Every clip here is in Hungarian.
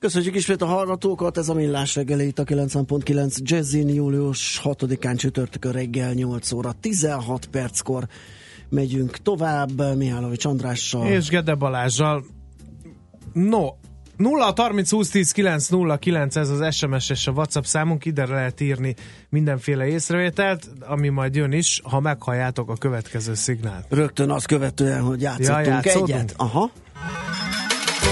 Köszönjük ismét a hallgatókat, ez a Millás reggeli itt a 90.9 Jazzin július 6-án csütörtökön reggel 8 óra 16 perckor megyünk tovább Mihálovics Andrással. És Gede Balázsjal. No, 0 30 20 10 9 0 9 ez az SMS és a WhatsApp számunk, ide lehet írni mindenféle észrevételt, ami majd jön is, ha meghalljátok a következő szignált. Rögtön azt követően, hogy játszottunk Ja, játszódunk? egyet. Aha.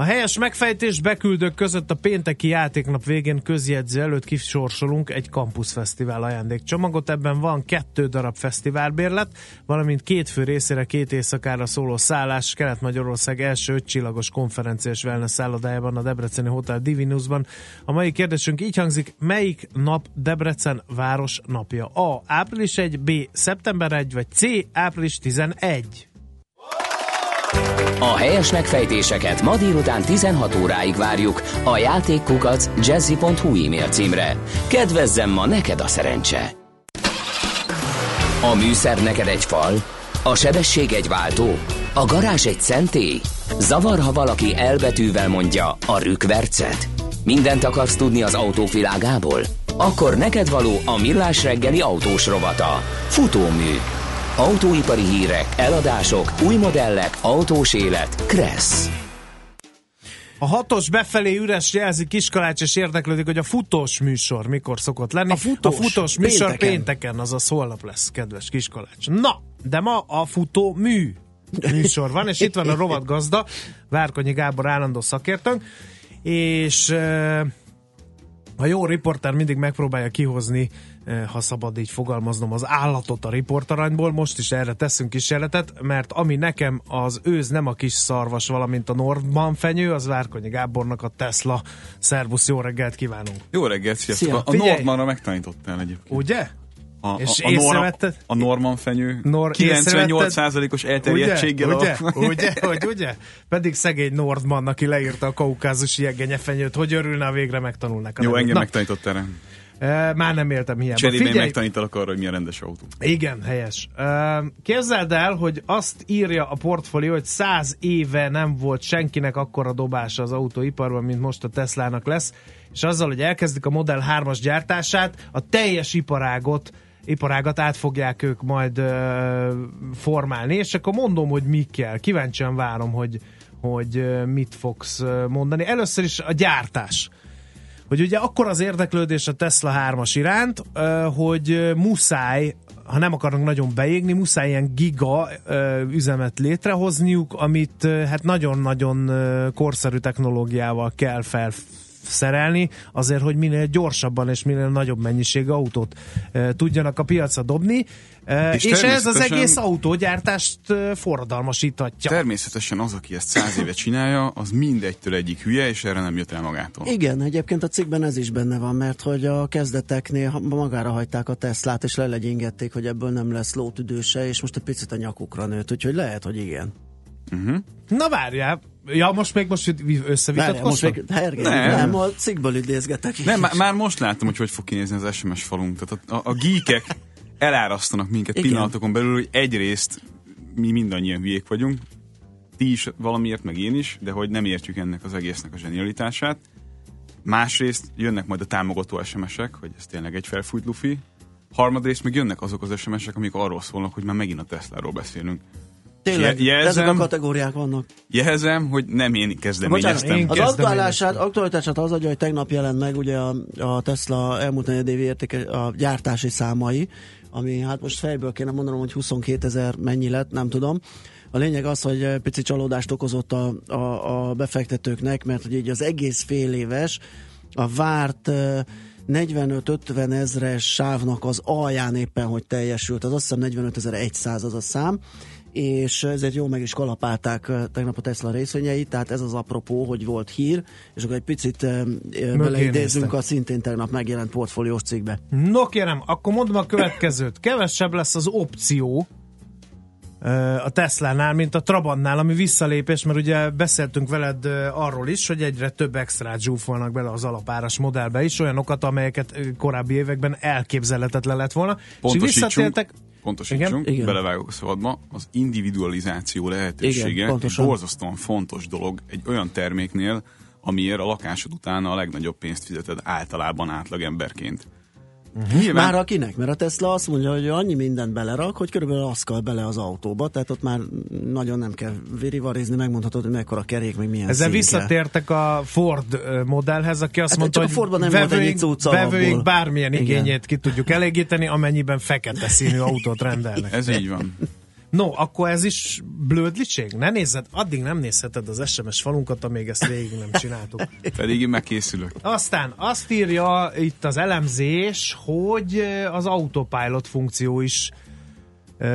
A helyes megfejtés beküldők között a pénteki játéknap végén közjegyző előtt kisorsolunk egy Campus Fesztivál ajándékcsomagot. Ebben van kettő darab fesztiválbérlet, valamint két fő részére két éjszakára szóló szállás Kelet-Magyarország első ötcsillagos konferenciás wellness szállodájában a Debreceni Hotel Divinusban. A mai kérdésünk így hangzik, melyik nap Debrecen város napja? A. Április 1, B. Szeptember 1, vagy C. Április 11? A helyes megfejtéseket ma délután 16 óráig várjuk a játékkukac jazzy.hu e-mail címre. Kedvezzem ma neked a szerencse! A műszer neked egy fal, a sebesség egy váltó, a garázs egy szentély. Zavar, ha valaki elbetűvel mondja a rükvercet. Mindent akarsz tudni az autóvilágából? Akkor neked való a millás reggeli autós rovata. Futómű. Autóipari hírek, eladások, új modellek, autós élet. Kressz. A hatos befelé üres jelzi Kiskalács, és érdeklődik, hogy a futós műsor mikor szokott lenni. A futós? a futós műsor Pénteken. pénteken, azaz holnap lesz, kedves Kiskalács. Na, de ma a futó mű műsor van, és itt van a rovat gazda, Várkonyi Gábor állandó szakértőnk, és eh, a jó riporter mindig megpróbálja kihozni, ha szabad így fogalmaznom, az állatot a riportaranyból. Most is erre teszünk kísérletet, mert ami nekem az őz nem a kis szarvas, valamint a Nordman fenyő, az Várkonyi Gábornak a Tesla. Szervusz, jó reggelt kívánunk! Jó reggelt, sziasztok! Szia. A, a Figyelj! Normanra megtanítottál egyébként. Ugye? A, És a, a, Norman, észrevetted? a Norman fenyő Nor- 98%-os elterjedtséggel Ugye? Ugye? Ugye? Hogy ugye? Pedig szegény Nordman, aki leírta a kaukázusi jegenyefenyőt, hogy örülne, ha végre megtanulnak a Jó, nevét. engem Na, megtanított erre. Már nem éltem hiába. Cserébe én Figyelj, megtanítalak arra, hogy mi a rendes autó. Igen, helyes. Ö, Képzeld el, hogy azt írja a portfólió, hogy száz éve nem volt senkinek akkora dobása az autóiparban, mint most a Teslának lesz, és azzal, hogy elkezdik a Model 3-as gyártását, a teljes iparágot iparágat át fogják ők majd ö, formálni, és akkor mondom, hogy mi kell. Kíváncsian várom, hogy, hogy mit fogsz mondani. Először is a gyártás hogy ugye akkor az érdeklődés a Tesla 3-as iránt, hogy muszáj, ha nem akarnak nagyon beégni, muszáj ilyen giga üzemet létrehozniuk, amit hát nagyon-nagyon korszerű technológiával kell felszerelni, azért, hogy minél gyorsabban és minél nagyobb mennyiségű autót ö, tudjanak a piacra dobni, Ö, és, És ez az egész autógyártást ö, forradalmasíthatja. Természetesen az, aki ezt száz éve csinálja, az mindegytől egyik hülye, és erre nem jött el magától. Igen, egyébként a cikkben ez is benne van, mert hogy a kezdeteknél ha- magára hagyták a Teslát, és lelegyingették, hogy ebből nem lesz lótüdőse, és most egy picit a nyakukra nőtt, úgyhogy lehet, hogy igen. Na várjál, ja most még most Hergé, Nem. nem. nem, a cikkből idézgetek. Nem, már, már most látom, hogy hogy fog kinézni az SMS falunk. Tehát a, a, a geekek elárasztanak minket Igen. pillanatokon belül, hogy egyrészt mi mindannyian hülyék vagyunk, ti is valamiért, meg én is, de hogy nem értjük ennek az egésznek a zsenialitását. Másrészt jönnek majd a támogató SMS-ek, hogy ez tényleg egy felfújt lufi. Harmadrészt meg jönnek azok az SMS-ek, amik arról szólnak, hogy már megint a Tesláról beszélünk. Tényleg, Je- jelzem- ezek a kategóriák vannak. Jelzem, hogy nem én kezdeményeztem. Bocsánat, én Az aktuálását, aktualitását az adja, hogy tegnap jelent meg ugye a, a Tesla elmúlt negyedévi értéke, a gyártási számai, ami hát most fejből kéne mondanom, hogy 22 ezer mennyi lett, nem tudom. A lényeg az, hogy pici csalódást okozott a, a, a befektetőknek, mert hogy így az egész fél éves, a várt eh, 45-50 ezres sávnak az alján éppen, hogy teljesült, az azt hiszem 45 100 az a szám, és ezért jó meg is kalapálták tegnap a Tesla részvényeit, tehát ez az apropó, hogy volt hír, és akkor egy picit beleidézzünk a szintén tegnap megjelent portfóliós cikkbe. No kérem, akkor mondom a következőt. Kevesebb lesz az opció, a Tesla-nál, mint a Trabantnál, ami visszalépés, mert ugye beszéltünk veled arról is, hogy egyre több extrát zsúfolnak bele az alapáras modellbe is, olyanokat, amelyeket korábbi években elképzelhetetlen lett volna. És visszatértek... pontosítsunk Igen? belevágok a szabadba, az individualizáció lehetősége Igen, egy borzasztóan fontos dolog egy olyan terméknél, amiért a lakásod után a legnagyobb pénzt fizeted általában átlagemberként. Uh-huh. Nyilván... Már akinek, mert a Tesla azt mondja, hogy annyi mindent belerak, hogy körülbelül az kell bele az autóba, tehát ott már nagyon nem kell virivarizni, megmondhatod, hogy mekkora kerék, meg milyen Ezzel visszatértek a Ford modellhez, aki azt hát, mondta, hogy Fordban nem vevőink, volt vevőink bármilyen Igen. igényét ki tudjuk elégíteni, amennyiben fekete színű autót rendelnek. Ez így van. No, akkor ez is blödliség? Ne nézzed, addig nem nézheted az SMS falunkat, amíg ezt végig nem csináltuk. Pedig én megkészülök. Aztán azt írja itt az elemzés, hogy az autopilot funkció is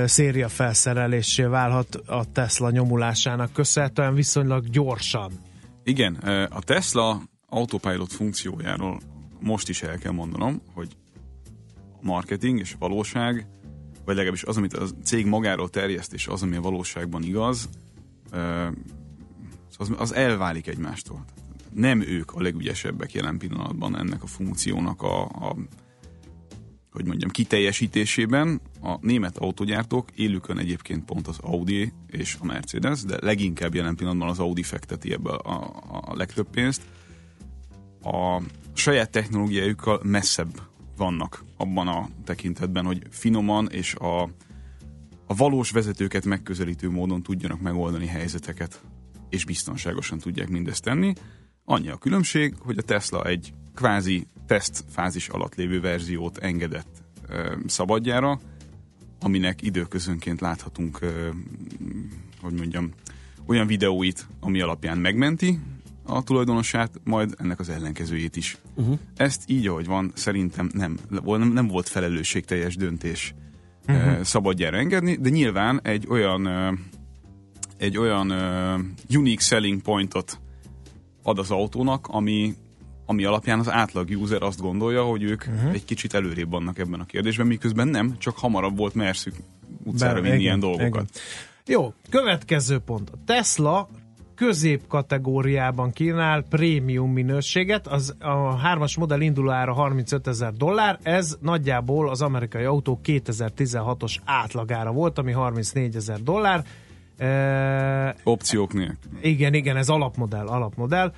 széria felszerelésé válhat a Tesla nyomulásának köszönhetően viszonylag gyorsan. Igen, a Tesla autopilot funkciójáról most is el kell mondanom, hogy a marketing és a valóság vagy legalábbis az, amit a cég magáról terjeszt, és az, ami a valóságban igaz, az, az elválik egymástól. Nem ők a legügyesebbek jelen pillanatban ennek a funkciónak a, a hogy mondjam, kiteljesítésében. A német autógyártók, élükön egyébként pont az Audi és a Mercedes, de leginkább jelen pillanatban az Audi fekteti ebbe a, a, a legtöbb pénzt. A saját technológiájukkal messzebb vannak abban a tekintetben, hogy finoman és a, a valós vezetőket megközelítő módon tudjanak megoldani helyzeteket, és biztonságosan tudják mindezt tenni. Annyi a különbség, hogy a Tesla egy kvázi tesztfázis alatt lévő verziót engedett ö, szabadjára, aminek időközönként láthatunk, ö, hogy mondjam, olyan videóit, ami alapján megmenti a tulajdonosát, majd ennek az ellenkezőjét is. Uh-huh. Ezt így, ahogy van, szerintem nem, nem, nem volt felelősségteljes döntés uh-huh. szabadjára engedni, de nyilván egy olyan egy olyan unique selling pointot ad az autónak, ami, ami alapján az átlag user azt gondolja, hogy ők uh-huh. egy kicsit előrébb vannak ebben a kérdésben, miközben nem, csak hamarabb volt merszük utcára vinni ilyen dolgokat. Igen. Jó, következő pont. A Tesla középkategóriában kínál prémium minőséget, az a hármas modell indulóára 35 ezer dollár, ez nagyjából az amerikai autó 2016-os átlagára volt, ami 34 ezer dollár. E, Opciók nélkül. Igen, igen, ez alapmodell, alapmodell.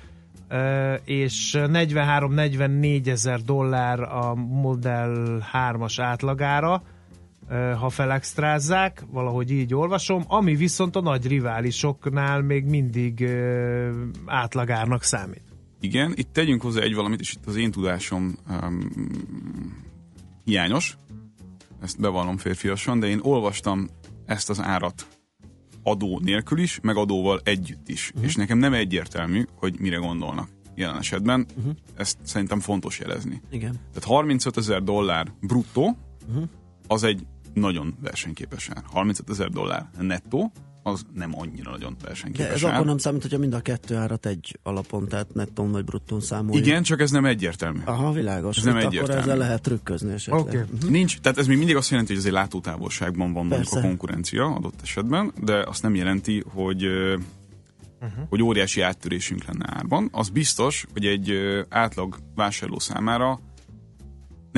E, és 43-44 ezer dollár a Model 3-as átlagára ha felextrázzák, valahogy így olvasom, ami viszont a nagy riválisoknál még mindig átlagárnak számít. Igen, itt tegyünk hozzá egy valamit, és itt az én tudásom um, hiányos, ezt bevallom férfiasan, de én olvastam ezt az árat adó nélkül is, meg adóval együtt is. Uh-huh. És nekem nem egyértelmű, hogy mire gondolnak jelen esetben. Uh-huh. Ezt szerintem fontos jelezni. Igen. Tehát 35 ezer dollár bruttó, uh-huh. az egy nagyon versenyképes ár. 35 ezer dollár nettó, az nem annyira nagyon versenyképes De ez ár. akkor nem számít, hogyha mind a kettő árat egy alapon, tehát nettón vagy bruttón számoljuk. Igen, csak ez nem egyértelmű. Aha, világos. Ez nem egyértelmű. Akkor ezzel lehet trükközni esetleg. Okay. Uh-huh. Nincs, tehát ez még mindig azt jelenti, hogy azért látótávolságban van mondjuk a konkurencia adott esetben, de azt nem jelenti, hogy uh-huh. hogy óriási áttörésünk lenne árban. Az biztos, hogy egy átlag vásárló számára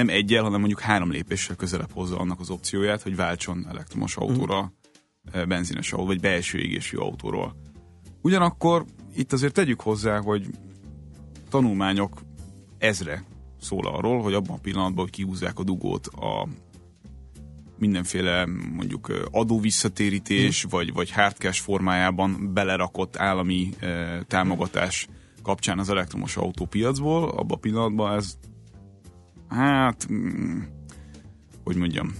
nem egyel, hanem mondjuk három lépéssel közelebb hozza annak az opcióját, hogy váltson elektromos autóra, mm. benzines autó, vagy belső égésű autóról. Ugyanakkor itt azért tegyük hozzá, hogy tanulmányok ezre szól arról, hogy abban a pillanatban, hogy kihúzzák a dugót a mindenféle mondjuk adóvisszatérítés, mm. vagy, vagy hardcash formájában belerakott állami e, támogatás kapcsán az elektromos autópiacból, abban a pillanatban ez hát, mm, hogy mondjam,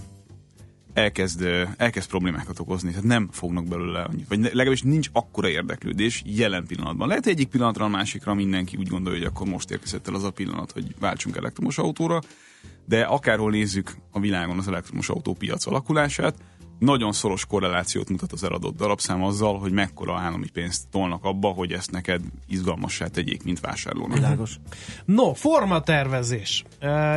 elkezd, elkezd problémákat okozni, tehát nem fognak belőle annyit, vagy legalábbis nincs akkora érdeklődés jelen pillanatban. Lehet, egyik pillanatra a másikra mindenki úgy gondolja, hogy akkor most érkezett el az a pillanat, hogy váltsunk elektromos autóra, de akárhol nézzük a világon az elektromos autópiac alakulását, nagyon szoros korrelációt mutat az eladott darabszám azzal, hogy mekkora állami pénzt tolnak abba, hogy ezt neked izgalmassá tegyék, mint vásárlónak. Világos. No, formatervezés.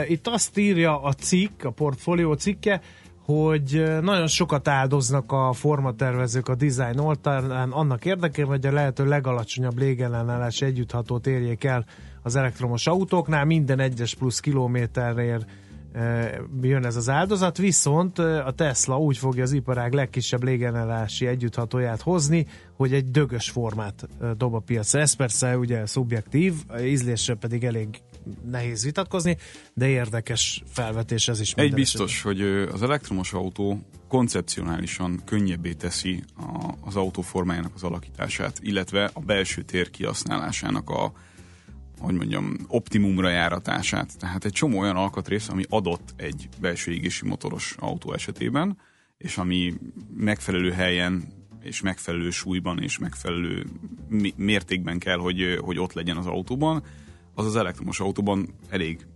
Itt azt írja a cikk, a portfólió cikke, hogy nagyon sokat áldoznak a formatervezők a design oltárán annak érdekében, hogy a lehető legalacsonyabb légellenállás együtthatót érjék el az elektromos autóknál minden egyes plusz kilométerért jön ez az áldozat, viszont a Tesla úgy fogja az iparág legkisebb légenelási együtthatóját hozni, hogy egy dögös formát dob a piacra. Ez persze ugye szubjektív, ízlésre pedig elég nehéz vitatkozni, de érdekes felvetés ez is. Egy biztos, esetben. hogy az elektromos autó koncepcionálisan könnyebbé teszi a, az autó formájának az alakítását, illetve a belső tér kihasználásának a hogy mondjam, optimumra járatását. Tehát egy csomó olyan alkatrész, ami adott egy belső égési motoros autó esetében, és ami megfelelő helyen és megfelelő súlyban és megfelelő mértékben kell, hogy, hogy ott legyen az autóban, az az elektromos autóban elég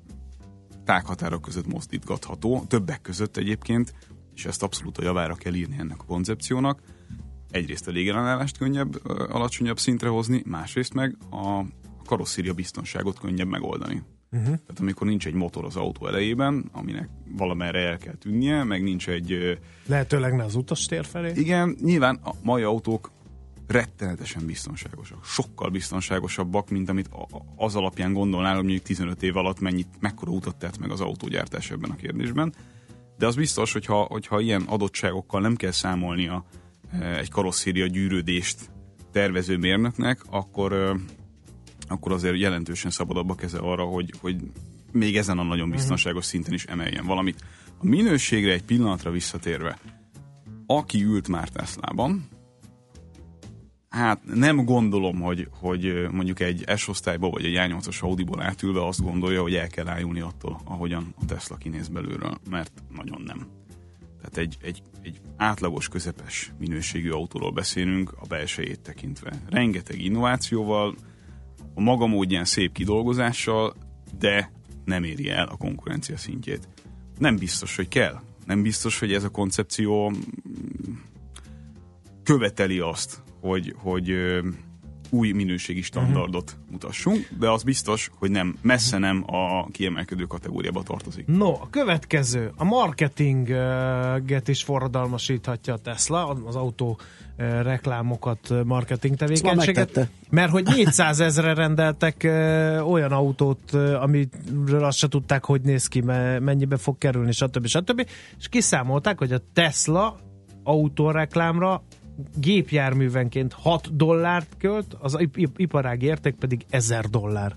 tághatárok között mozdítgatható, többek között egyébként, és ezt abszolút a javára kell írni ennek a koncepciónak. Egyrészt a légellenállást könnyebb, alacsonyabb szintre hozni, másrészt meg a karosszéria biztonságot könnyebb megoldani. Uh-huh. Tehát amikor nincs egy motor az autó elejében, aminek valamerre el kell tűnnie, meg nincs egy... Lehetőleg ne az utastér felé? Igen, nyilván a mai autók rettenetesen biztonságosak. Sokkal biztonságosabbak, mint amit az alapján gondolnál, hogy mondjuk 15 év alatt mennyit, mekkora utat tett meg az autógyártás ebben a kérdésben. De az biztos, hogyha, hogyha ilyen adottságokkal nem kell számolnia egy karosszéria gyűrődést tervező mérnöknek, akkor akkor azért jelentősen szabadabb a keze arra, hogy, hogy még ezen a nagyon mhm. biztonságos szinten is emeljen valamit. A minőségre egy pillanatra visszatérve, aki ült már Teslában, hát nem gondolom, hogy, hogy mondjuk egy S-osztályba vagy egy A8-as Audi-ból átülve azt gondolja, hogy el kell ájulni attól, ahogyan a Tesla kinéz belülről, mert nagyon nem. Tehát egy, egy, egy átlagos, közepes minőségű autóról beszélünk a belsejét tekintve. Rengeteg innovációval, a maga módján szép kidolgozással, de nem éri el a konkurencia szintjét. Nem biztos, hogy kell. Nem biztos, hogy ez a koncepció mm, követeli azt, hogy, hogy új minőségi standardot uh-huh. mutassunk, de az biztos, hogy nem, messze nem a kiemelkedő kategóriába tartozik. No, a következő, a marketinget is forradalmasíthatja a Tesla, az autó reklámokat, marketing tevékenységet. Mert hogy 400 ezre rendeltek olyan autót, amiről azt se tudták, hogy néz ki, mennyibe fog kerülni, stb. stb. És kiszámolták, hogy a Tesla autóreklámra gépjárművenként 6 dollárt költ, az iparági érték pedig 1000 dollár.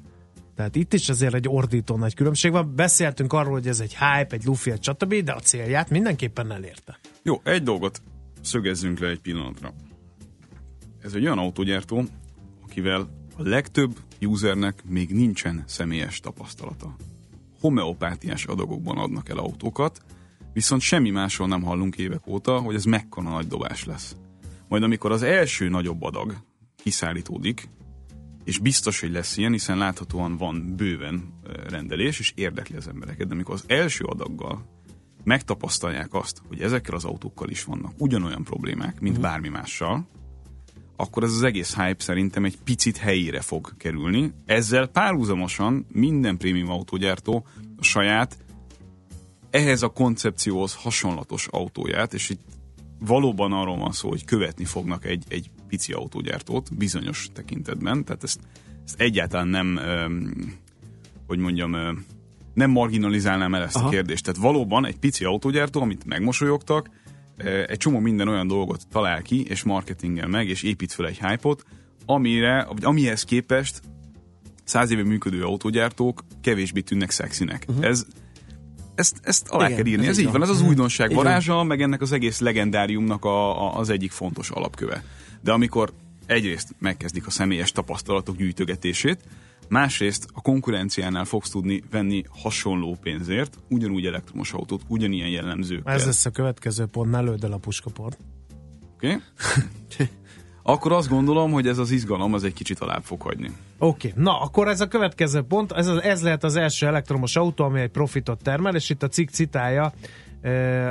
Tehát itt is azért egy ordító nagy különbség van. Beszéltünk arról, hogy ez egy hype, egy lufi, egy stb., de a célját mindenképpen elérte. Jó, egy dolgot szögezzünk le egy pillanatra. Ez egy olyan autógyártó, akivel a legtöbb usernek még nincsen személyes tapasztalata. Homeopátiás adagokban adnak el autókat, viszont semmi másról nem hallunk évek óta, hogy ez mekkora nagy dobás lesz. Majd amikor az első nagyobb adag kiszállítódik, és biztos, hogy lesz ilyen, hiszen láthatóan van bőven rendelés, és érdekli az embereket, de amikor az első adaggal megtapasztalják azt, hogy ezekkel az autókkal is vannak ugyanolyan problémák, mint uh-huh. bármi mással, akkor ez az egész hype szerintem egy picit helyére fog kerülni. Ezzel párhuzamosan minden prémium autógyártó a saját ehhez a koncepcióhoz hasonlatos autóját, és itt valóban arról van szó, hogy követni fognak egy, egy pici autógyártót bizonyos tekintetben, tehát ezt, ezt egyáltalán nem, hogy mondjam, nem marginalizálnám el ezt Aha. a kérdést. Tehát valóban egy pici autógyártó, amit megmosolyogtak, egy csomó minden olyan dolgot talál ki, és marketingel meg, és épít fel egy hype-ot, amire, vagy amihez képest száz éve működő autógyártók kevésbé tűnnek szexinek. Uh-huh. Ez, ezt, ezt alá Igen, kell írni, ez, ez így van. van, ez az mhm. újdonság varázsa, meg ennek az egész legendáriumnak a, a, az egyik fontos alapköve. De amikor egyrészt megkezdik a személyes tapasztalatok gyűjtögetését, Másrészt a konkurenciánál fogsz tudni venni hasonló pénzért, ugyanúgy elektromos autót, ugyanilyen jellemzőkkel. Ez lesz a következő pont, ne lőd el a puskaport. Oké? Okay? akkor azt gondolom, hogy ez az izgalom az egy kicsit alább fog hagyni. Oké, okay. na akkor ez a következő pont, ez, ez lehet az első elektromos autó, ami egy profitot termel, és itt a cikk citálja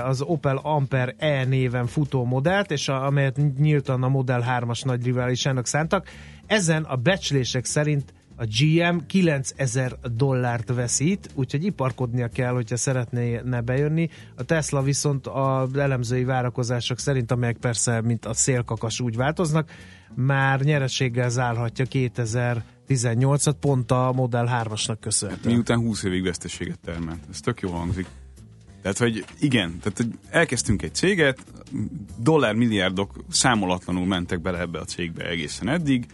az Opel Ampere E néven futó modellt, és a, amelyet nyíltan a Model 3-as nagy riválisának szántak. Ezen a becslések szerint a GM 9000 dollárt veszít, úgyhogy iparkodnia kell, hogyha szeretné bejönni. A Tesla viszont az elemzői várakozások szerint, amelyek persze, mint a szélkakas úgy változnak, már nyereséggel zárhatja 2018-at, pont a Model 3-asnak köszönhetően. Miután 20 évig veszteséget termelt. Ez tök jó hangzik. Tehát, hogy igen, tehát hogy elkezdtünk egy céget, dollármilliárdok számolatlanul mentek bele ebbe a cégbe egészen eddig,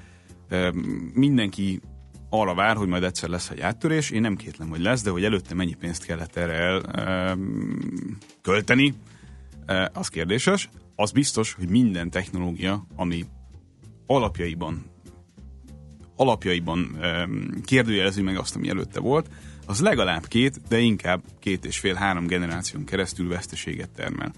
mindenki arra vár, hogy majd egyszer lesz egy áttörés. Én nem kétlem, hogy lesz, de hogy előtte mennyi pénzt kellett erre el e, költeni, e, az kérdéses. Az biztos, hogy minden technológia, ami alapjaiban alapjaiban e, kérdőjelezi meg azt, ami előtte volt, az legalább két, de inkább két és fél-három generáción keresztül veszteséget termel.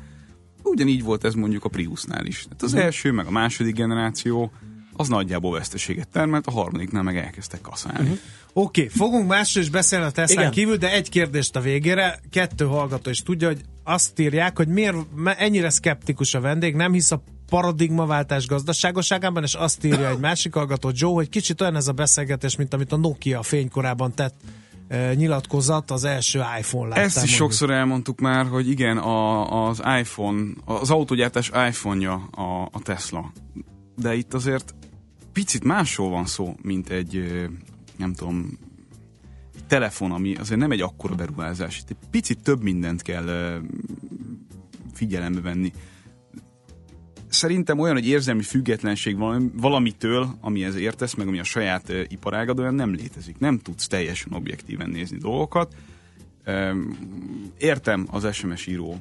Ugyanígy volt ez mondjuk a Priusnál is. Tehát az mhm. első, meg a második generáció az nagyjából veszteséget termelt, a harmadiknál meg elkezdtek kaszálni. Uh-huh. Oké, okay, fogunk másról is beszélni a Teslán kívül, de egy kérdést a végére. Kettő hallgató is tudja, hogy azt írják, hogy miért ennyire szkeptikus a vendég, nem hisz a paradigmaváltás gazdaságosságában, és azt írja egy másik hallgató, Joe, hogy kicsit olyan ez a beszélgetés, mint amit a Nokia fénykorában tett nyilatkozat az első iPhone láttál. Ezt is mondjuk. sokszor elmondtuk már, hogy igen, a, az iPhone, az autógyártás iPhone-ja a, a Tesla. De itt azért picit másról van szó, mint egy, nem tudom, telefon, ami azért nem egy akkora beruházás. Itt egy picit több mindent kell figyelembe venni. Szerintem olyan, hogy érzelmi függetlenség valamitől, amihez értesz, meg ami a saját iparágad, olyan nem létezik. Nem tudsz teljesen objektíven nézni dolgokat. Értem az SMS író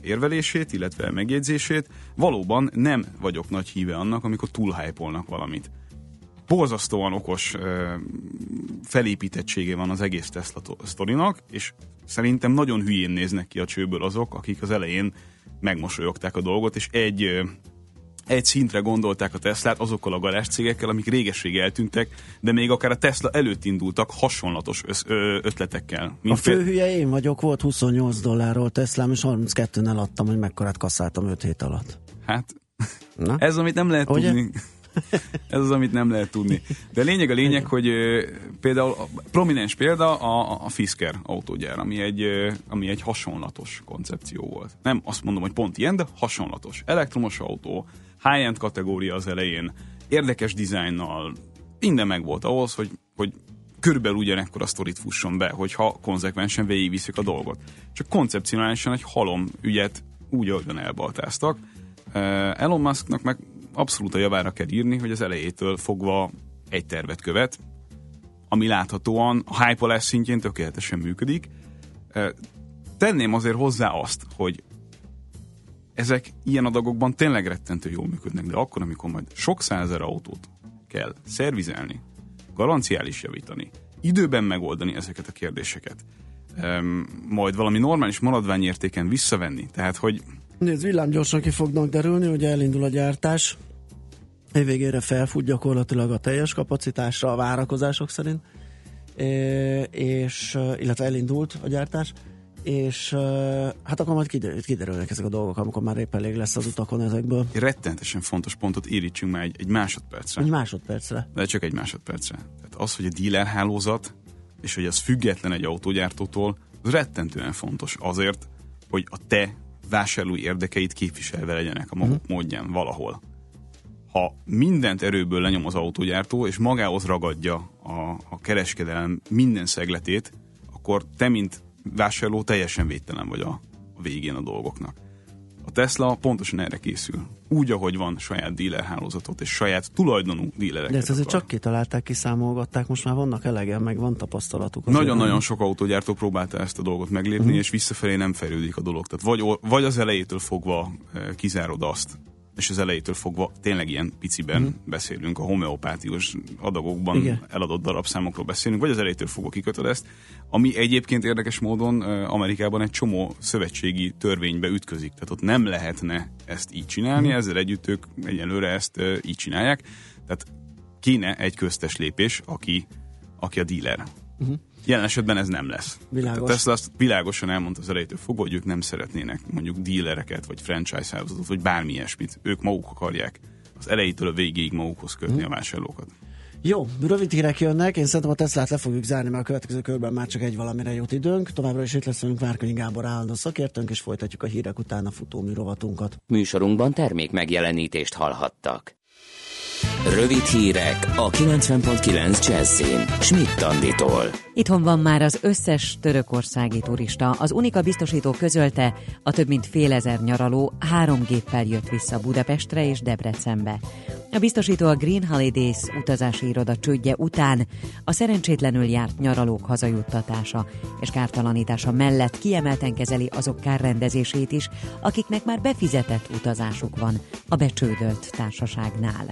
érvelését, illetve megjegyzését. Valóban nem vagyok nagy híve annak, amikor túl valamit. Borzasztóan okos felépítettsége van az egész Tesla sztorinak, és szerintem nagyon hülyén néznek ki a csőből azok, akik az elején megmosolyogták a dolgot, és egy egy szintre gondolták a Teslát azokkal a garázscégekkel, amik réges-rég eltűntek, de még akár a Tesla előtt indultak hasonlatos össz, ö, ötletekkel. Mint a fő hülye én vagyok, volt 28 dollárról Teslám, és 32-nel adtam, hogy mekkorát kasszáltam 5 hét alatt. Hát, Na? ez amit nem lehet Ugye? tudni. Ez az, amit nem lehet tudni. De lényeg a lényeg, hogy például a prominens példa a, a Fisker autógyár, ami egy, ami egy hasonlatos koncepció volt. Nem azt mondom, hogy pont ilyen, de hasonlatos. Elektromos autó, high-end kategória az elején, érdekes dizájnnal, minden meg volt ahhoz, hogy, hogy körülbelül ugyanekkor a sztorit fusson be, hogyha konzekvensen végigviszik a dolgot. Csak koncepcionálisan egy halom ügyet úgy, ahogyan elbaltáztak. Elon Musknak meg abszolút a javára kell írni, hogy az elejétől fogva egy tervet követ, ami láthatóan a hype szintjén tökéletesen működik. Tenném azért hozzá azt, hogy ezek ilyen adagokban tényleg rettentő jól működnek, de akkor, amikor majd sok százezer autót kell szervizelni, garanciális javítani, időben megoldani ezeket a kérdéseket, majd valami normális maradványértéken visszavenni, tehát hogy Nézd, villámgyorsan ki fognak derülni, hogy elindul a gyártás. Évvégére felfut gyakorlatilag a teljes kapacitásra a várakozások szerint, és, illetve elindult a gyártás, és hát akkor majd kiderül, kiderülnek ezek a dolgok, amikor már épp elég lesz az utakon ezekből. Egy fontos pontot írítsünk már egy, egy másodpercre. Egy másodpercre. De csak egy másodpercre. Tehát az, hogy a dealer hálózat, és hogy az független egy autógyártótól, az rettentően fontos azért, hogy a te vásárlói érdekeit képviselve legyenek a maguk uh-huh. módján valahol. Ha mindent erőből lenyom az autógyártó, és magához ragadja a, a kereskedelem minden szegletét, akkor te, mint vásárló teljesen védtelen vagy a, a végén a dolgoknak. A Tesla pontosan erre készül. Úgy, ahogy van saját dealer hálózatot és saját tulajdonú dílereket. De ezt azért csak kitalálták, kiszámolgatták, most már vannak elegen, meg van tapasztalatuk. Nagyon-nagyon sok autógyártó próbálta ezt a dolgot meglépni, uh-huh. és visszafelé nem fejlődik a dolog. Tehát vagy, vagy az elejétől fogva eh, kizárod azt, és az elejétől fogva tényleg ilyen piciben mm. beszélünk, a homeopátiós adagokban Igen. eladott darabszámokról beszélünk, vagy az elejétől fogva kikötöd ezt, ami egyébként érdekes módon Amerikában egy csomó szövetségi törvénybe ütközik, tehát ott nem lehetne ezt így csinálni, mm. ezzel együtt ők egyelőre ezt így csinálják, tehát kéne egy köztes lépés, aki, aki a dealer. Uh-huh. Jelen esetben ez nem lesz. Világos. A Tesla azt világosan elmondta az elejétől fogva, hogy ők nem szeretnének mondjuk dílereket, vagy franchise hálózatot, vagy bármi ilyesmit. Ők maguk akarják az elejétől a végéig magukhoz kötni hmm. a vásárlókat. Jó, rövid hírek jönnek, én szerintem a Teslát le fogjuk zárni, mert a következő körben már csak egy valamire jut időnk. Továbbra is itt lesz velünk Várkonyi Gábor állandó szakértőnk, és folytatjuk a hírek után a futó rovatunkat. Műsorunkban termék megjelenítést hallhattak. Rövid hírek a 90.9 Jazzin. Schmidt Anditól. Itthon van már az összes törökországi turista. Az Unika biztosító közölte, a több mint fél ezer nyaraló három géppel jött vissza Budapestre és Debrecenbe. A biztosító a Green Holidays utazási iroda csődje után a szerencsétlenül járt nyaralók hazajuttatása és kártalanítása mellett kiemelten kezeli azok kárrendezését is, akiknek már befizetett utazásuk van a becsődölt társaságnál.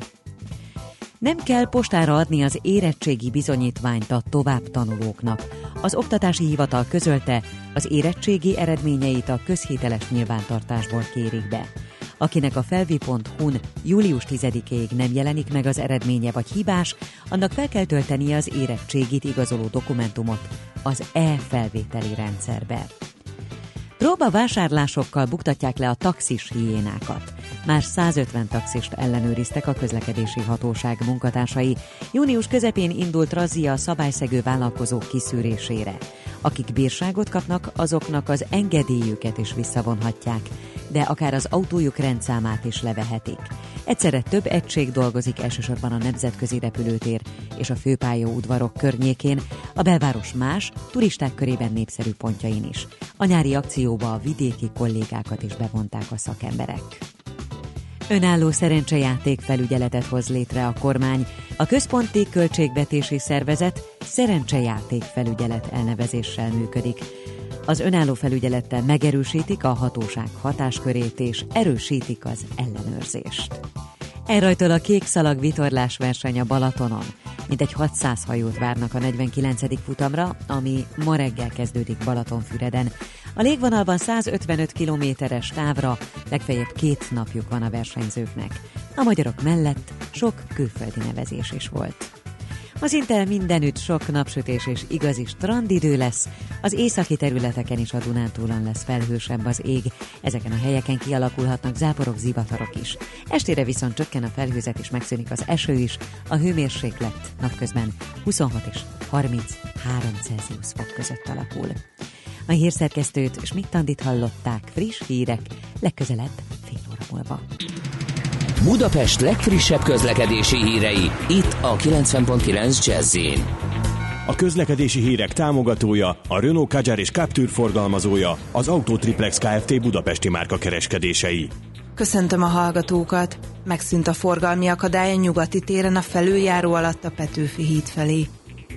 Nem kell postára adni az érettségi bizonyítványt a tovább tanulóknak. Az Oktatási Hivatal közölte, az érettségi eredményeit a közhiteles nyilvántartásból kérik be. Akinek a felvi.hu-n július 10-ig nem jelenik meg az eredménye vagy hibás, annak fel kell tölteni az érettségit igazoló dokumentumot az e-felvételi rendszerbe. Próba vásárlásokkal buktatják le a taxis hiénákat. Már 150 taxist ellenőriztek a közlekedési hatóság munkatársai. Június közepén indult razzia a szabályszegő vállalkozók kiszűrésére. Akik bírságot kapnak, azoknak az engedélyüket is visszavonhatják, de akár az autójuk rendszámát is levehetik. Egyszerre több egység dolgozik elsősorban a nemzetközi repülőtér és a főpályaudvarok környékén, a belváros más, turisták körében népszerű pontjain is. A nyári akcióba a vidéki kollégákat is bevonták a szakemberek. Önálló szerencsejáték felügyeletet hoz létre a kormány. A Központi Költségvetési Szervezet szerencsejáték felügyelet elnevezéssel működik. Az önálló felügyelettel megerősítik a hatóság hatáskörét és erősítik az ellenőrzést. Elrajtól a kék szalag vitorlás verseny a Balatonon. Mintegy 600 hajót várnak a 49. futamra, ami ma reggel kezdődik Balatonfüreden. A légvonalban 155 kilométeres távra legfeljebb két napjuk van a versenyzőknek. A magyarok mellett sok külföldi nevezés is volt. Az Intel mindenütt sok napsütés és igazi strandidő lesz, az északi területeken is a Dunántúlon lesz felhősebb az ég, ezeken a helyeken kialakulhatnak záporok, zivatarok is. Estére viszont csökken a felhőzet és megszűnik az eső is, a hőmérséklet napközben 26 és 33 Celsius fok között alakul. A hírszerkesztőt Schmidt-Tandit hallották friss hírek, legközelebb fél óra múlva. Budapest legfrissebb közlekedési hírei, itt a 90.9 jazz A közlekedési hírek támogatója, a Renault Kadjar és Captur forgalmazója, az Autotriplex Kft. Budapesti márka kereskedései. Köszöntöm a hallgatókat! Megszűnt a forgalmi akadály a nyugati téren a felüljáró alatt a Petőfi híd felé.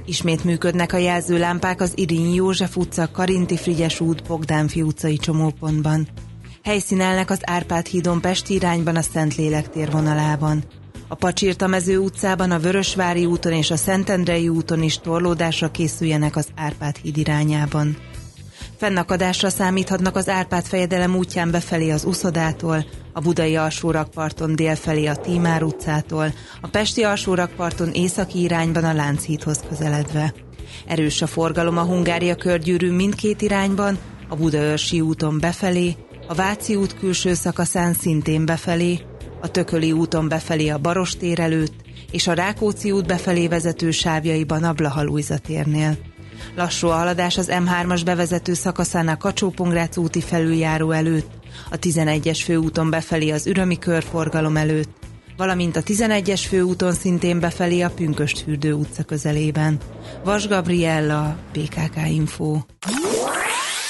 Ismét működnek a jelzőlámpák az Irinyi József utca, Karinti Frigyes út, Bogdánfi utcai csomópontban. Helyszínelnek az Árpád hídon Pesti irányban a Szentlélek térvonalában. A Pacsirta mező utcában, a Vörösvári úton és a Szentendrei úton is torlódásra készüljenek az Árpád híd irányában. Fennakadásra számíthatnak az Árpád fejedelem útján befelé az Uszodától, a Budai alsórakparton délfelé a Tímár utcától, a Pesti alsórakparton északi irányban a Lánchídhoz közeledve. Erős a forgalom a Hungária körgyűrű mindkét irányban, a Budaörsi úton befelé, a Váci út külső szakaszán szintén befelé, a Tököli úton befelé a Barostér előtt, és a Rákóczi út befelé vezető sávjaiban a Blahalújza térnél. Lassú a haladás az M3-as bevezető szakaszán a kacsó úti felüljáró előtt, a 11-es főúton befelé az Ürömi körforgalom előtt, valamint a 11-es főúton szintén befelé a Pünköst fürdő utca közelében. Vas Gabriella, PKK Info.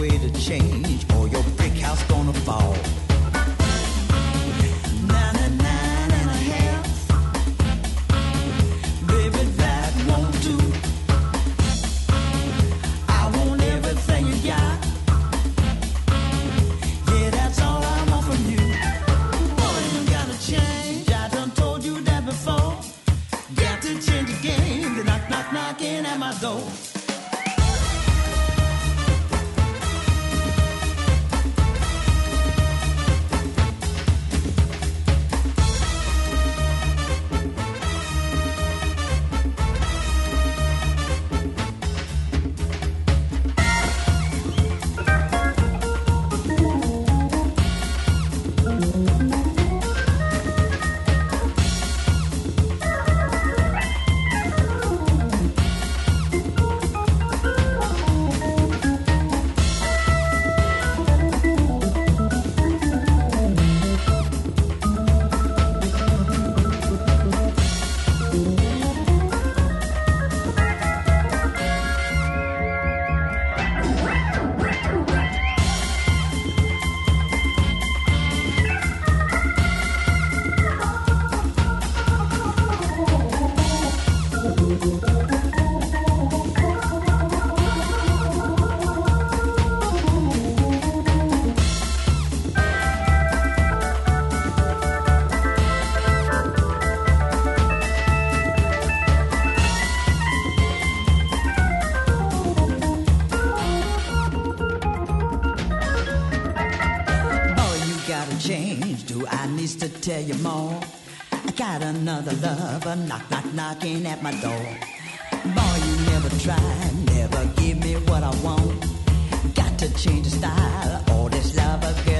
Way to change, tell you more? I got another lover knock, knock, knocking at my door. Boy, you never tried, never give me what I want. Got to change the style, or this lover girl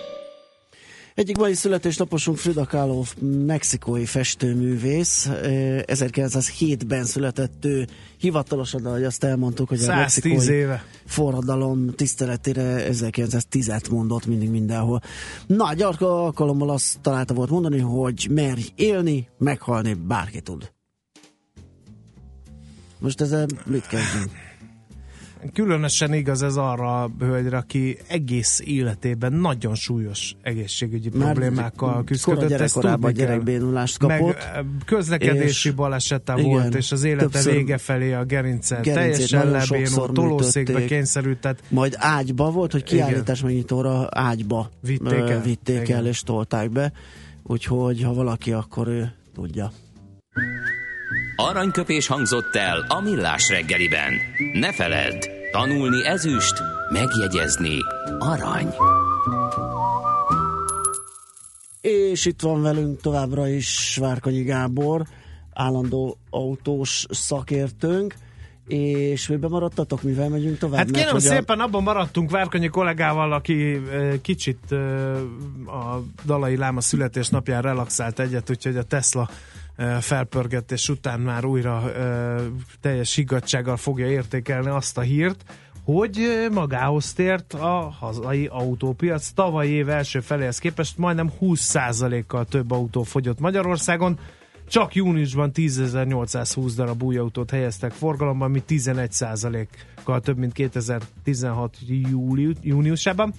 Egyik mai születésnaposunk Frida Kahlo, mexikói festőművész. Eh, 1907-ben született ő hivatalosan, ahogy azt elmondtuk, hogy a 110 mexikói éve. forradalom tiszteletére 1910-et mondott mindig mindenhol. Na, gyarka alkalommal azt találta volt mondani, hogy merj élni, meghalni bárki tud. Most ezzel mit kezdünk? Különösen igaz ez arra a hölgyre, aki egész életében nagyon súlyos egészségügyi Már problémákkal küzdött. Ezt gyerekkorában tudni gyerekbénulást Meg kapott. eh, közlekedési és- balesete igen, volt, és az élete vége felé a gerince teljesen lebénult, tolószékbe kényszerült, tehát Majd ágyba volt, hogy kiállítás megnyitóra ágyba Vitték el? vitték Igen. el és tolták be. Úgyhogy ha valaki, akkor ő tudja. Aranyköpés hangzott el a millás reggeliben. Ne feledd, tanulni ezüst, megjegyezni arany. És itt van velünk továbbra is Várkonyi Gábor, állandó autós szakértőnk, és miben maradtatok, mivel megyünk tovább? Hát Mert kérem a- szépen, abban maradtunk Várkonyi kollégával, aki kicsit a Dalai Láma születésnapján relaxált egyet, úgyhogy a Tesla felpörgetés után már újra teljes higgadsággal fogja értékelni azt a hírt, hogy magához tért a hazai autópiac. Tavaly év első feléhez képest majdnem 20%-kal több autó fogyott Magyarországon, csak júniusban 10.820 darab új autót helyeztek forgalomban, ami 11%-kal több, mint 2016 júliu, júniusában.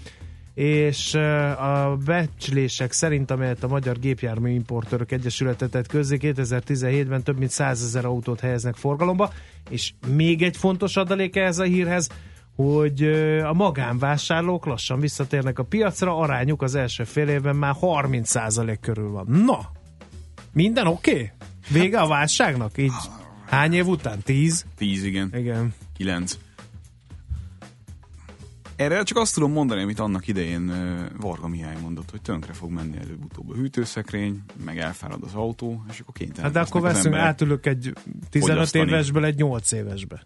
És a becslések szerint, amelyet a Magyar Gépjármű Importőrök Egyesülete tett közzé, 2017-ben több mint 100 ezer autót helyeznek forgalomba, és még egy fontos adalék ez a hírhez, hogy a magánvásárlók lassan visszatérnek a piacra, arányuk az első fél évben már 30% körül van. Na, minden oké? Okay? Vége a válságnak? Így hány év után? 10? 10, igen. Igen. 9. Erre csak azt tudom mondani, amit annak idején Varga Mihály mondott, hogy tönkre fog menni előbb-utóbb a hűtőszekrény, meg elfárad az autó, és akkor kénytelen. Hát de akkor veszünk, átülök egy 15 fogyasztani. évesből egy 8 évesbe.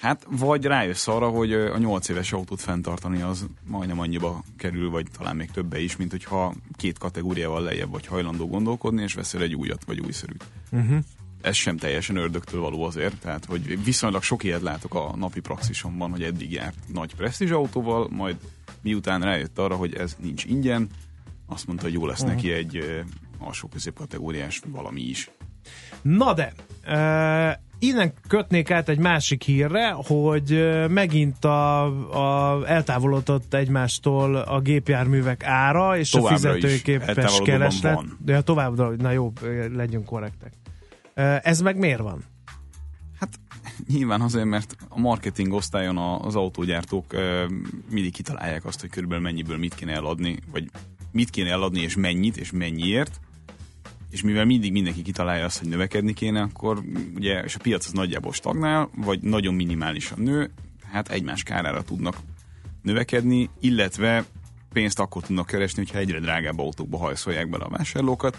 Hát, vagy rájössz arra, hogy a 8 éves autót fenntartani az majdnem annyiba kerül, vagy talán még többe is, mint hogyha két kategóriával lejjebb vagy hajlandó gondolkodni, és veszel egy újat, vagy újszerűt. Uh-huh. Ez sem teljesen ördögtől való azért, tehát hogy viszonylag sok ilyet látok a napi praxisomban, hogy eddig járt nagy presztízs autóval, majd miután rájött arra, hogy ez nincs ingyen, azt mondta, hogy jó lesz uh-huh. neki egy alsó középkategóriás valami is. Na de, uh, innen kötnék át egy másik hírre, hogy megint a, a eltávolodott egymástól a gépjárművek ára és Továbbra a fizetőképes kereslet. De továbbra, na jó, legyünk korrektek. Ez meg miért van? Hát nyilván azért, mert a marketing osztályon az autógyártók mindig kitalálják azt, hogy körülbelül mennyiből mit kéne eladni, vagy mit kéne eladni, és mennyit, és mennyiért és mivel mindig mindenki kitalálja azt, hogy növekedni kéne, akkor ugye, és a piac az nagyjából stagnál, vagy nagyon minimálisan nő, hát egymás kárára tudnak növekedni, illetve pénzt akkor tudnak keresni, hogyha egyre drágább autókba hajszolják bele a vásárlókat.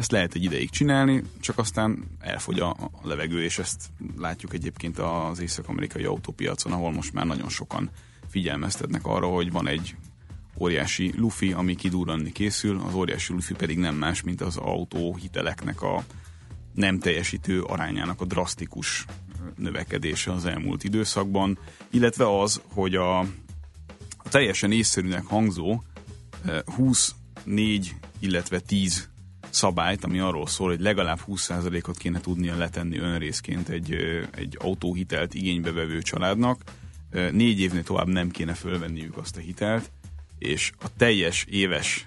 Ezt lehet egy ideig csinálni, csak aztán elfogy a, levegő, és ezt látjuk egyébként az észak-amerikai autópiacon, ahol most már nagyon sokan figyelmeztetnek arra, hogy van egy óriási lufi, ami kidurranni készül, az óriási lufi pedig nem más, mint az autóhiteleknek a nem teljesítő arányának a drasztikus növekedése az elmúlt időszakban, illetve az, hogy a, a teljesen észszerűnek hangzó 24, illetve 10 szabályt, ami arról szól, hogy legalább 20%-ot kéne tudnia letenni önrészként egy, egy autóhitelt igénybe vevő családnak, négy évnél tovább nem kéne fölvenniük azt a hitelt, és a teljes éves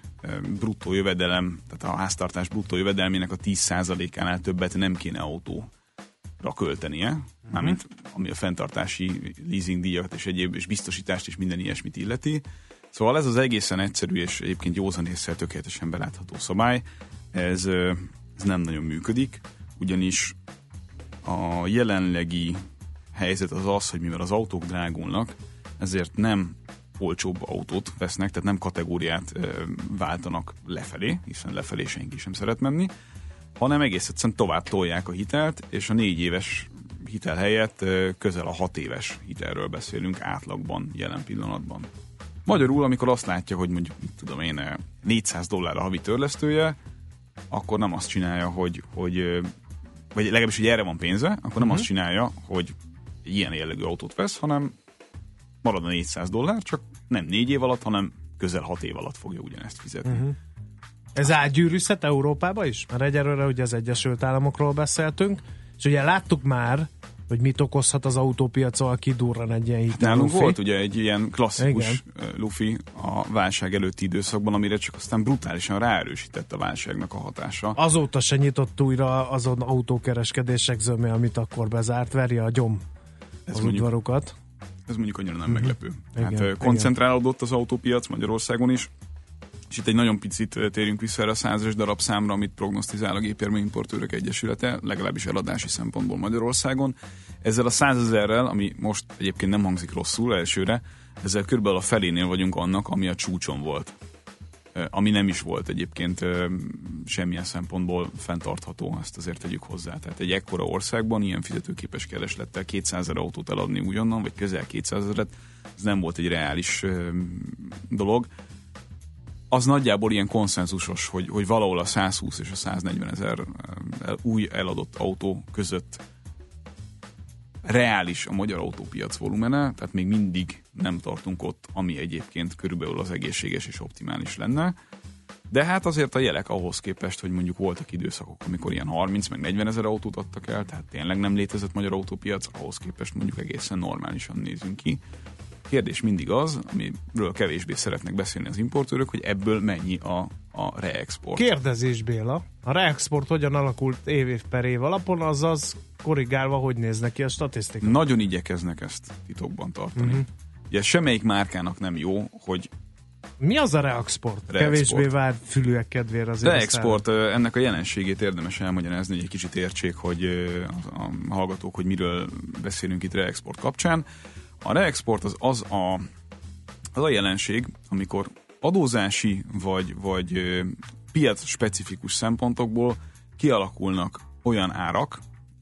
bruttó jövedelem, tehát a háztartás bruttó jövedelmének a 10%-ánál többet nem kéne autóra költenie, uh-huh. mármint ami a fenntartási leasingdíjat és egyéb és biztosítást és minden ilyesmit illeti. Szóval ez az egészen egyszerű és egyébként józan észre tökéletesen belátható szabály, ez, ez nem nagyon működik, ugyanis a jelenlegi helyzet az az, hogy mivel az autók drágulnak, ezért nem olcsóbb autót vesznek, tehát nem kategóriát váltanak lefelé, hiszen lefelé senki sem szeret menni, hanem egész egyszerűen tovább tolják a hitelt, és a négy éves hitel helyett közel a hat éves hitelről beszélünk átlagban jelen pillanatban. Magyarul, amikor azt látja, hogy mondjuk, tudom én, 400 dollár a havi törlesztője, akkor nem azt csinálja, hogy, hogy vagy legalábbis, hogy erre van pénze, akkor nem uh-huh. azt csinálja, hogy ilyen jellegű autót vesz, hanem marad a 400 dollár, csak nem négy év alatt, hanem közel hat év alatt fogja ugyanezt fizetni. Uh-huh. Ez átgyűrűzhet Európába is? Mert egyelőre ugye az Egyesült Államokról beszéltünk, és ugye láttuk már, hogy mit okozhat az autópiacon, ha kidurran egy ilyen hitel. Nálunk volt ugye egy ilyen klasszikus Igen. lufi a válság előtti időszakban, amire csak aztán brutálisan ráerősített a válságnak a hatása. Azóta se nyitott újra azon autókereskedések zöme, amit akkor bezárt, veri a gyom Ez az udvarokat ez mondjuk annyira nem uh-huh. meglepő. Hát igen, koncentrálódott az autópiac Magyarországon is, és itt egy nagyon picit térjünk vissza erre a százas darab számra, amit prognosztizál a Gépjármű Importőrök Egyesülete, legalábbis eladási szempontból Magyarországon. Ezzel a százezerrel, ami most egyébként nem hangzik rosszul elsőre, ezzel körülbelül a felénél vagyunk annak, ami a csúcson volt ami nem is volt egyébként semmilyen szempontból fenntartható, ezt azért tegyük hozzá. Tehát egy ekkora országban ilyen fizetőképes kereslettel 200 ezer autót eladni ugyannan, vagy közel 200 ezeret, ez nem volt egy reális dolog. Az nagyjából ilyen konszenzusos, hogy, hogy valahol a 120 és a 140 ezer új eladott autó között reális a magyar autópiac volumene, tehát még mindig nem tartunk ott, ami egyébként körülbelül az egészséges és optimális lenne. De hát azért a jelek ahhoz képest, hogy mondjuk voltak időszakok, amikor ilyen 30 meg 40 ezer autót adtak el, tehát tényleg nem létezett magyar autópiac, ahhoz képest mondjuk egészen normálisan nézünk ki. Kérdés mindig az, amiről kevésbé szeretnek beszélni az importőrök, hogy ebből mennyi a, a reexport. Kérdezés Béla, a reexport hogyan alakult év, év per év alapon, azaz korrigálva, hogy néznek ki a statisztika? Nagyon igyekeznek ezt titokban tartani. Uh-huh. Ugye semmelyik márkának nem jó, hogy Mi az a reexport? Reexport. Kevésbé várt fülűek kedvére azért. De ezt export, ö, ennek a jelenségét érdemes elmagyarázni, hogy egy kicsit értsék, hogy a hallgatók, hogy miről beszélünk itt reexport kapcsán. A reexport az az a, az a jelenség, amikor adózási vagy, vagy piac specifikus szempontokból kialakulnak olyan árak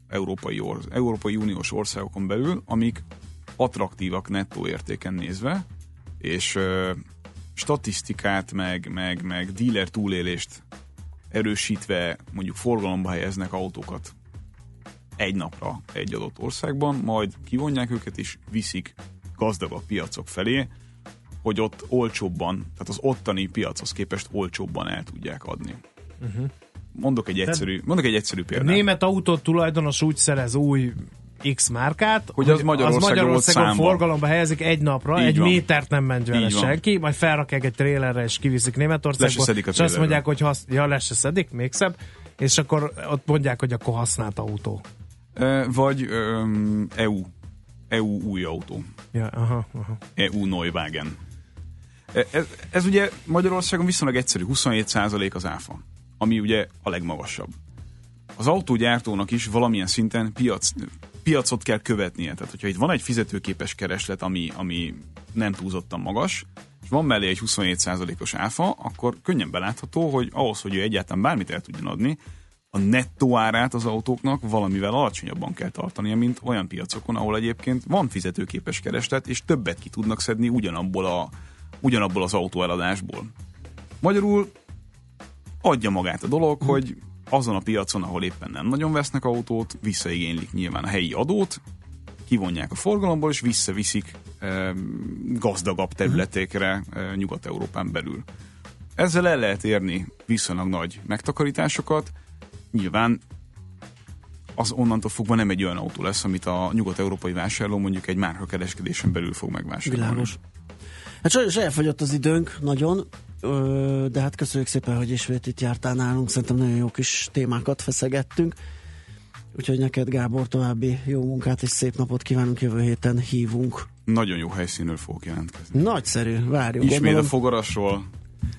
Európai, or, Európai Uniós országokon belül, amik attraktívak nettó értéken nézve, és ö, statisztikát, meg, meg, meg dealer túlélést erősítve mondjuk forgalomba helyeznek autókat egy napra egy adott országban, majd kivonják őket és viszik gazdagabb piacok felé, hogy ott olcsóbban, tehát az ottani piachoz képest olcsóbban el tudják adni. Uh-huh. Mondok, egy egyszerű, mondok egy egyszerű A példát. német autó tulajdonos úgy szerez új X márkát, Hogy az Magyarországon az Magyarországon forgalomba helyezik egy napra, Így egy van. métert nem ment vele senki, majd felrakják egy trélerre és kiviszik Németországba, és azt trélerről. mondják, hogy hasz... ja, le se szedik, még szebb, és akkor ott mondják, hogy akkor használt autó. Vagy öm, EU, EU új autó. Ja, aha, aha. EU Neuwagen. Ez, ez ugye Magyarországon viszonylag egyszerű, 27% az áfa, ami ugye a legmagasabb. Az autógyártónak is valamilyen szinten piac, piacot kell követnie. Tehát, hogyha itt van egy fizetőképes kereslet, ami, ami nem túlzottan magas, és van mellé egy 27%-os áfa, akkor könnyen belátható, hogy ahhoz, hogy ő egyáltalán bármit el tudjon adni, a nettó árát az autóknak valamivel alacsonyabban kell tartania, mint olyan piacokon, ahol egyébként van fizetőképes kereslet, és többet ki tudnak szedni ugyanabból, a, ugyanabból az autóeladásból. Magyarul adja magát a dolog, hogy azon a piacon, ahol éppen nem nagyon vesznek autót, visszaigénylik nyilván a helyi adót, kivonják a forgalomból, és visszaviszik e, gazdagabb területekre e, Nyugat-Európán belül. Ezzel el lehet érni viszonylag nagy megtakarításokat, nyilván az onnantól fogva nem egy olyan autó lesz, amit a nyugat-európai vásárló mondjuk egy márka kereskedésen belül fog megvásárolni. Világos. Hát sajnos elfogyott az időnk nagyon, de hát köszönjük szépen, hogy ismét itt jártál nálunk. Szerintem nagyon jó kis témákat feszegettünk. Úgyhogy neked, Gábor, további jó munkát és szép napot kívánunk. Jövő héten hívunk. Nagyon jó helyszínről fogok jelentkezni. Nagyszerű, várjuk. Ismét a gondolom. fogarasról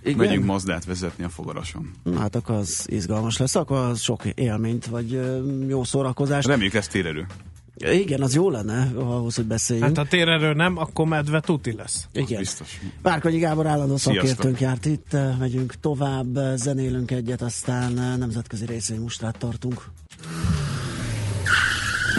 Igen? megyünk Mazdát vezetni a fogarason. Hát akkor az izgalmas lesz, akkor az sok élményt, vagy jó szórakozást. Reméljük ez térerő. Igen, az jó lenne ahhoz, hogy beszéljünk. Hát ha térerő nem, akkor medve tuti lesz. Igen. Biztos. Várkonyi Gábor állandó szakértőnk járt itt, megyünk tovább, zenélünk egyet, aztán nemzetközi részvénymustrát tartunk.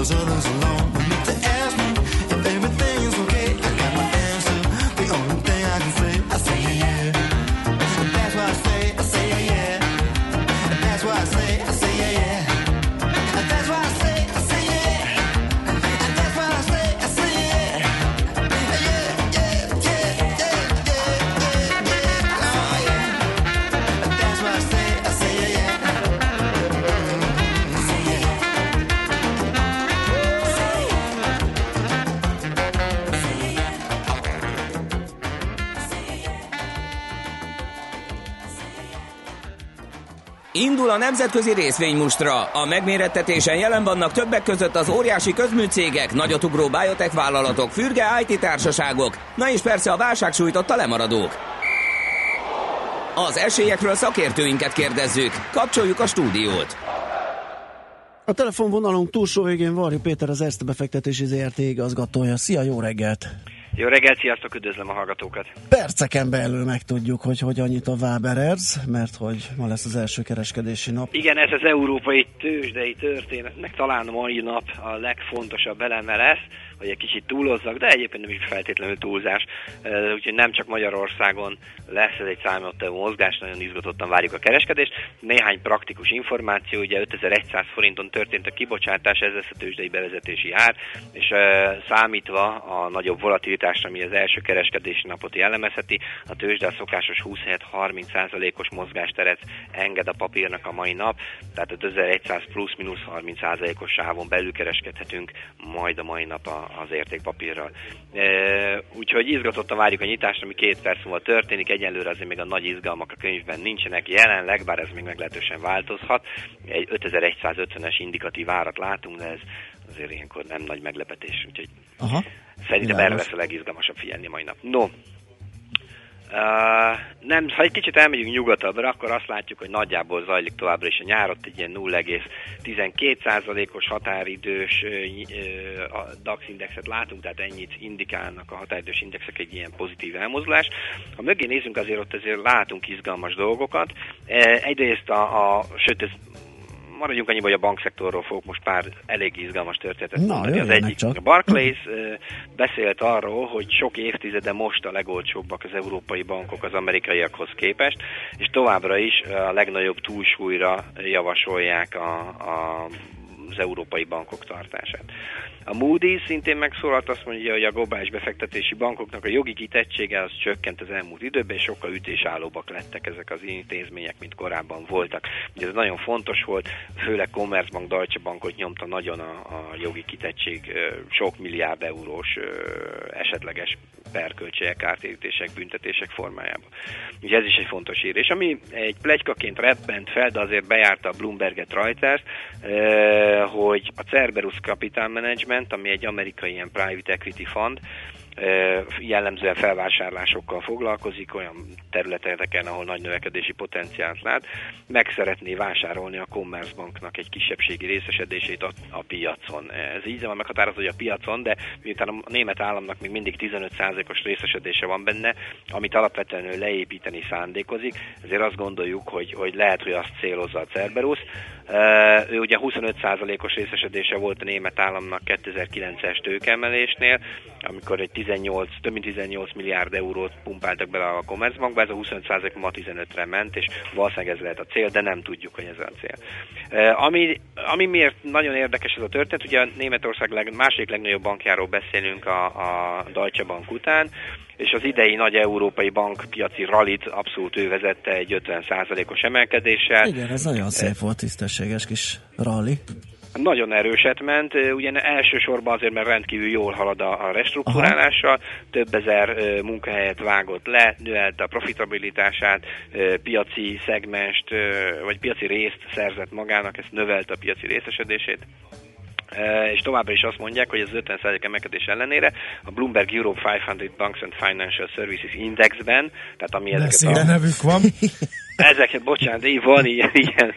Those others alone. Indul a nemzetközi részvénymustra. A megmérettetésen jelen vannak többek között az óriási közműcégek, nagyotugró biotech vállalatok, fürge IT társaságok, na és persze a válság sújtotta lemaradók. Az esélyekről szakértőinket kérdezzük. Kapcsoljuk a stúdiót. A telefonvonalunk túlsó végén Varri Péter, az Erste befektetési ZRT igazgatója. Szia, jó reggelt! Jó reggelt, sziasztok, üdvözlöm a hallgatókat. Perceken belül megtudjuk, hogy hogyan nyit a Waberers, mert hogy ma lesz az első kereskedési nap. Igen, ez az európai tőzsdei történetnek talán a mai nap a legfontosabb eleme lesz, hogy egy kicsit túlozzak, de egyébként nem is feltétlenül túlzás. Úgyhogy nem csak Magyarországon lesz ez egy számottevő mozgás, nagyon izgatottan várjuk a kereskedést. Néhány praktikus információ, ugye 5100 forinton történt a kibocsátás, ez lesz a tőzsdei bevezetési ár, és számítva a nagyobb volatilitásra, ami az első kereskedési napot jellemezheti, a tőzsde a szokásos 27-30%-os mozgásteret enged a papírnak a mai nap, tehát 5100 plusz-minusz 30%-os sávon belül kereskedhetünk majd a mai nap a, az értékpapírral. E, úgyhogy izgatottan várjuk a nyitást, ami két perc múlva történik, egyelőre azért még a nagy izgalmak a könyvben nincsenek jelenleg, bár ez még meglehetősen változhat. Egy 5150-es indikatív árat látunk, de ez azért ilyenkor nem nagy meglepetés, úgyhogy Aha. Szerintem erre lesz a legizgalmasabb figyelni mai nap. No, Uh, nem, ha egy kicsit elmegyünk nyugatabbra, akkor azt látjuk, hogy nagyjából zajlik továbbra is a nyár, egy ilyen 0,12%-os határidős ö, a DAX indexet látunk, tehát ennyit indikálnak a határidős indexek egy ilyen pozitív elmozdulás. Ha mögé nézünk, azért ott azért látunk izgalmas dolgokat. Egyrészt a, a sőt, ez maradjunk annyiba, hogy a bankszektorról fogok most pár elég izgalmas történetet Na, mondani. Az egyik, csak. a Barclays beszélt arról, hogy sok évtizede most a legolcsóbbak az európai bankok az amerikaiakhoz képest, és továbbra is a legnagyobb túlsúlyra javasolják a, a az európai bankok tartását. A Moody's szintén megszólalt, azt mondja, hogy a globális befektetési bankoknak a jogi kitettsége az csökkent az elmúlt időben, és sokkal ütésállóbbak lettek ezek az intézmények, mint korábban voltak. Ugye ez nagyon fontos volt, főleg Commerzbank, Deutsche Bankot nyomta nagyon a, a jogi kitettség sok milliárd eurós esetleges perköltségek, kártérítések, büntetések formájában. Ugye ez is egy fontos hír. És ami egy plegykaként reppent fel, de azért bejárta a Bloomberget Reuters, hogy a Cerberus Capital Management, ami egy amerikai ilyen private equity fund, jellemzően felvásárlásokkal foglalkozik, olyan területeken, ahol nagy növekedési potenciált lát, meg szeretné vásárolni a Commerzbanknak egy kisebbségi részesedését a, a piacon. Ez így van meghatározva, hogy a piacon, de miután a német államnak még mindig 15%-os részesedése van benne, amit alapvetően ő leépíteni szándékozik, ezért azt gondoljuk, hogy, hogy lehet, hogy azt célozza a Cerberus. Ő ugye 25%-os részesedése volt a német államnak 2009-es tőkeemelésnél, amikor egy 18, több mint 18 milliárd eurót pumpáltak bele a Commerzbankba, ez a 25% ma 15-re ment, és valószínűleg ez lehet a cél, de nem tudjuk, hogy ez a cél. Ami, ami miért nagyon érdekes ez a történet, ugye a Németország leg, második legnagyobb bankjáról beszélünk a, a Deutsche Bank után, és az idei nagy európai bankpiaci rallit abszolút ő vezette egy 50%-os emelkedéssel. Igen, ez nagyon szép volt, tisztességes kis rally. Nagyon erőset ment, ugye elsősorban azért, mert rendkívül jól halad a, restruktúrálással, több ezer munkahelyet vágott le, növelte a profitabilitását, piaci szegmest, vagy piaci részt szerzett magának, ezt növelte a piaci részesedését. Uh, és továbbra is azt mondják, hogy az 50% emelkedés ellenére a Bloomberg Europe 500 Banks and Financial Services Indexben, tehát ami ezeket a nevük van. ezeket, bocsánat, így van, ilyen, ilyen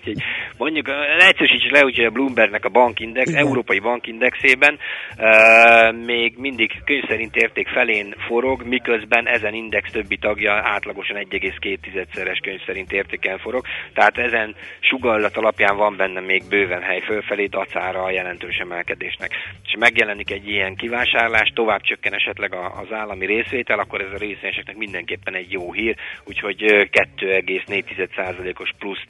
mondjuk leegyszerűsítsük le, hogy a Bloombergnek a bankindex, Igen. európai bankindexében uh, még mindig könyv szerint érték felén forog, miközben ezen index többi tagja átlagosan 1,2-szeres könyv szerint értéken forog, tehát ezen sugallat alapján van benne még bőven hely fölfelé, dacára a jelentős emelkedésnek. És megjelenik egy ilyen kivásárlás, tovább csökken esetleg az állami részvétel, akkor ez a részvényeseknek mindenképpen egy jó hír, úgyhogy 2,4 1,1%-os pluszt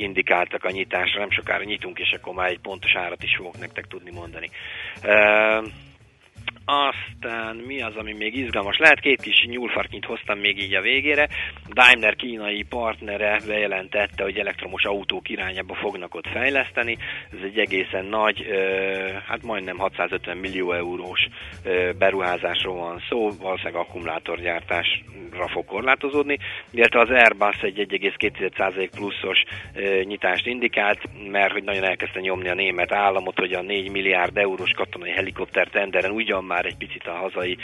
indikáltak a nyitásra, nem sokára nyitunk, és akkor már egy pontos árat is fogok nektek tudni mondani. Aztán mi az, ami még izgalmas lehet? Két kis nyúlfarknyit hoztam még így a végére. Daimler kínai partnere bejelentette, hogy elektromos autók irányába fognak ott fejleszteni. Ez egy egészen nagy, hát majdnem 650 millió eurós beruházásról van szó, valószínűleg akkumulátorgyártásra fog korlátozódni, illetve az Airbus egy 1,2% pluszos nyitást indikált, mert hogy nagyon elkezdte nyomni a német államot, hogy a 4 milliárd eurós katonai helikopter tenderen ugyan már egy picit a hazai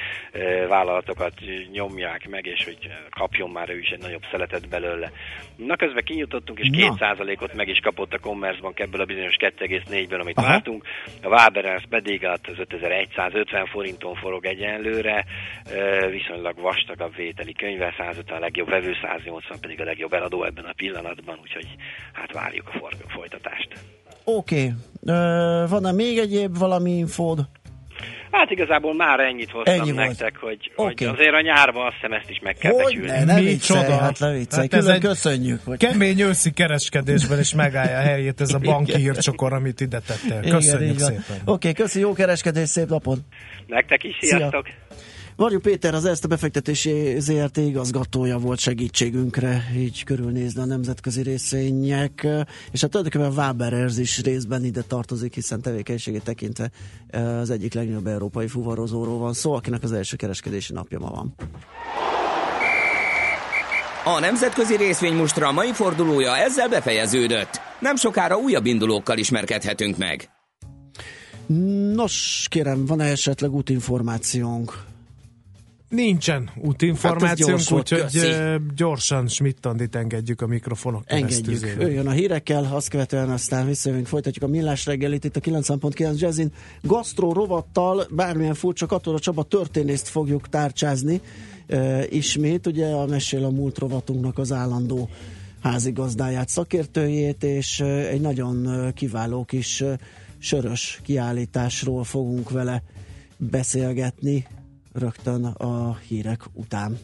vállalatokat nyomják meg, és hogy kapjon már ő is egy nagyobb szeletet belőle. Na közben kinyitottunk, és Na. 2%-ot meg is kapott a Commerzbank ebből a bizonyos 2,4-ből, amit Aha. vártunk. A Waberers pedig hát az 5150 forinton forog egyenlőre, viszonylag vastagabb vételi könyve, 150 a legjobb vevő, 180 pedig a legjobb eladó ebben a pillanatban, úgyhogy hát várjuk a folytatást. Oké, okay. van-e még egyéb valami infód? Hát igazából már ennyit hoztam Ennyi volt. nektek, hogy, Oké. hogy azért a nyárban azt hiszem ezt is meg kell Hogy becsülni. ne, ne Mi viccelj, csoda? hát ne viccelj. Hát ez Külön egy köszönjük, hogy... Kemény őszi kereskedésben is megállja a helyét ez a banki Igen. hírcsokor, amit ide tettél. Igen, Köszönjük van. szépen. Oké, okay, köszi, jó kereskedés, szép napot! Nektek is, Szia. Varjú Péter, az Erste befektetési ZRT igazgatója volt segítségünkre, így körülnézni a nemzetközi részvények, és hát tulajdonképpen Waberers is részben ide tartozik, hiszen tevékenységét tekintve eh, az egyik legnagyobb európai fuvarozóról van szó, akinek az első kereskedési napja ma van. A nemzetközi részvénymustra a mai fordulója ezzel befejeződött. Nem sokára újabb indulókkal ismerkedhetünk meg. Nos, kérem, van-e esetleg útinformációnk? Nincsen Hát útinformációnk, volt, úgyhogy gyorsan Schmidt-Andit engedjük a mikrofonok Engedjük. Ő jön a hírekkel, azt követően aztán visszajövünk, folytatjuk a millás reggelit itt a 90.9 Jazzin. Gastro rovattal, bármilyen furcsa Katona Csaba történészt fogjuk tárcsázni e, ismét. Ugye a mesél a múlt rovatunknak az állandó házigazdáját, szakértőjét, és egy nagyon kiváló kis sörös kiállításról fogunk vele beszélgetni rögtön a hírek után.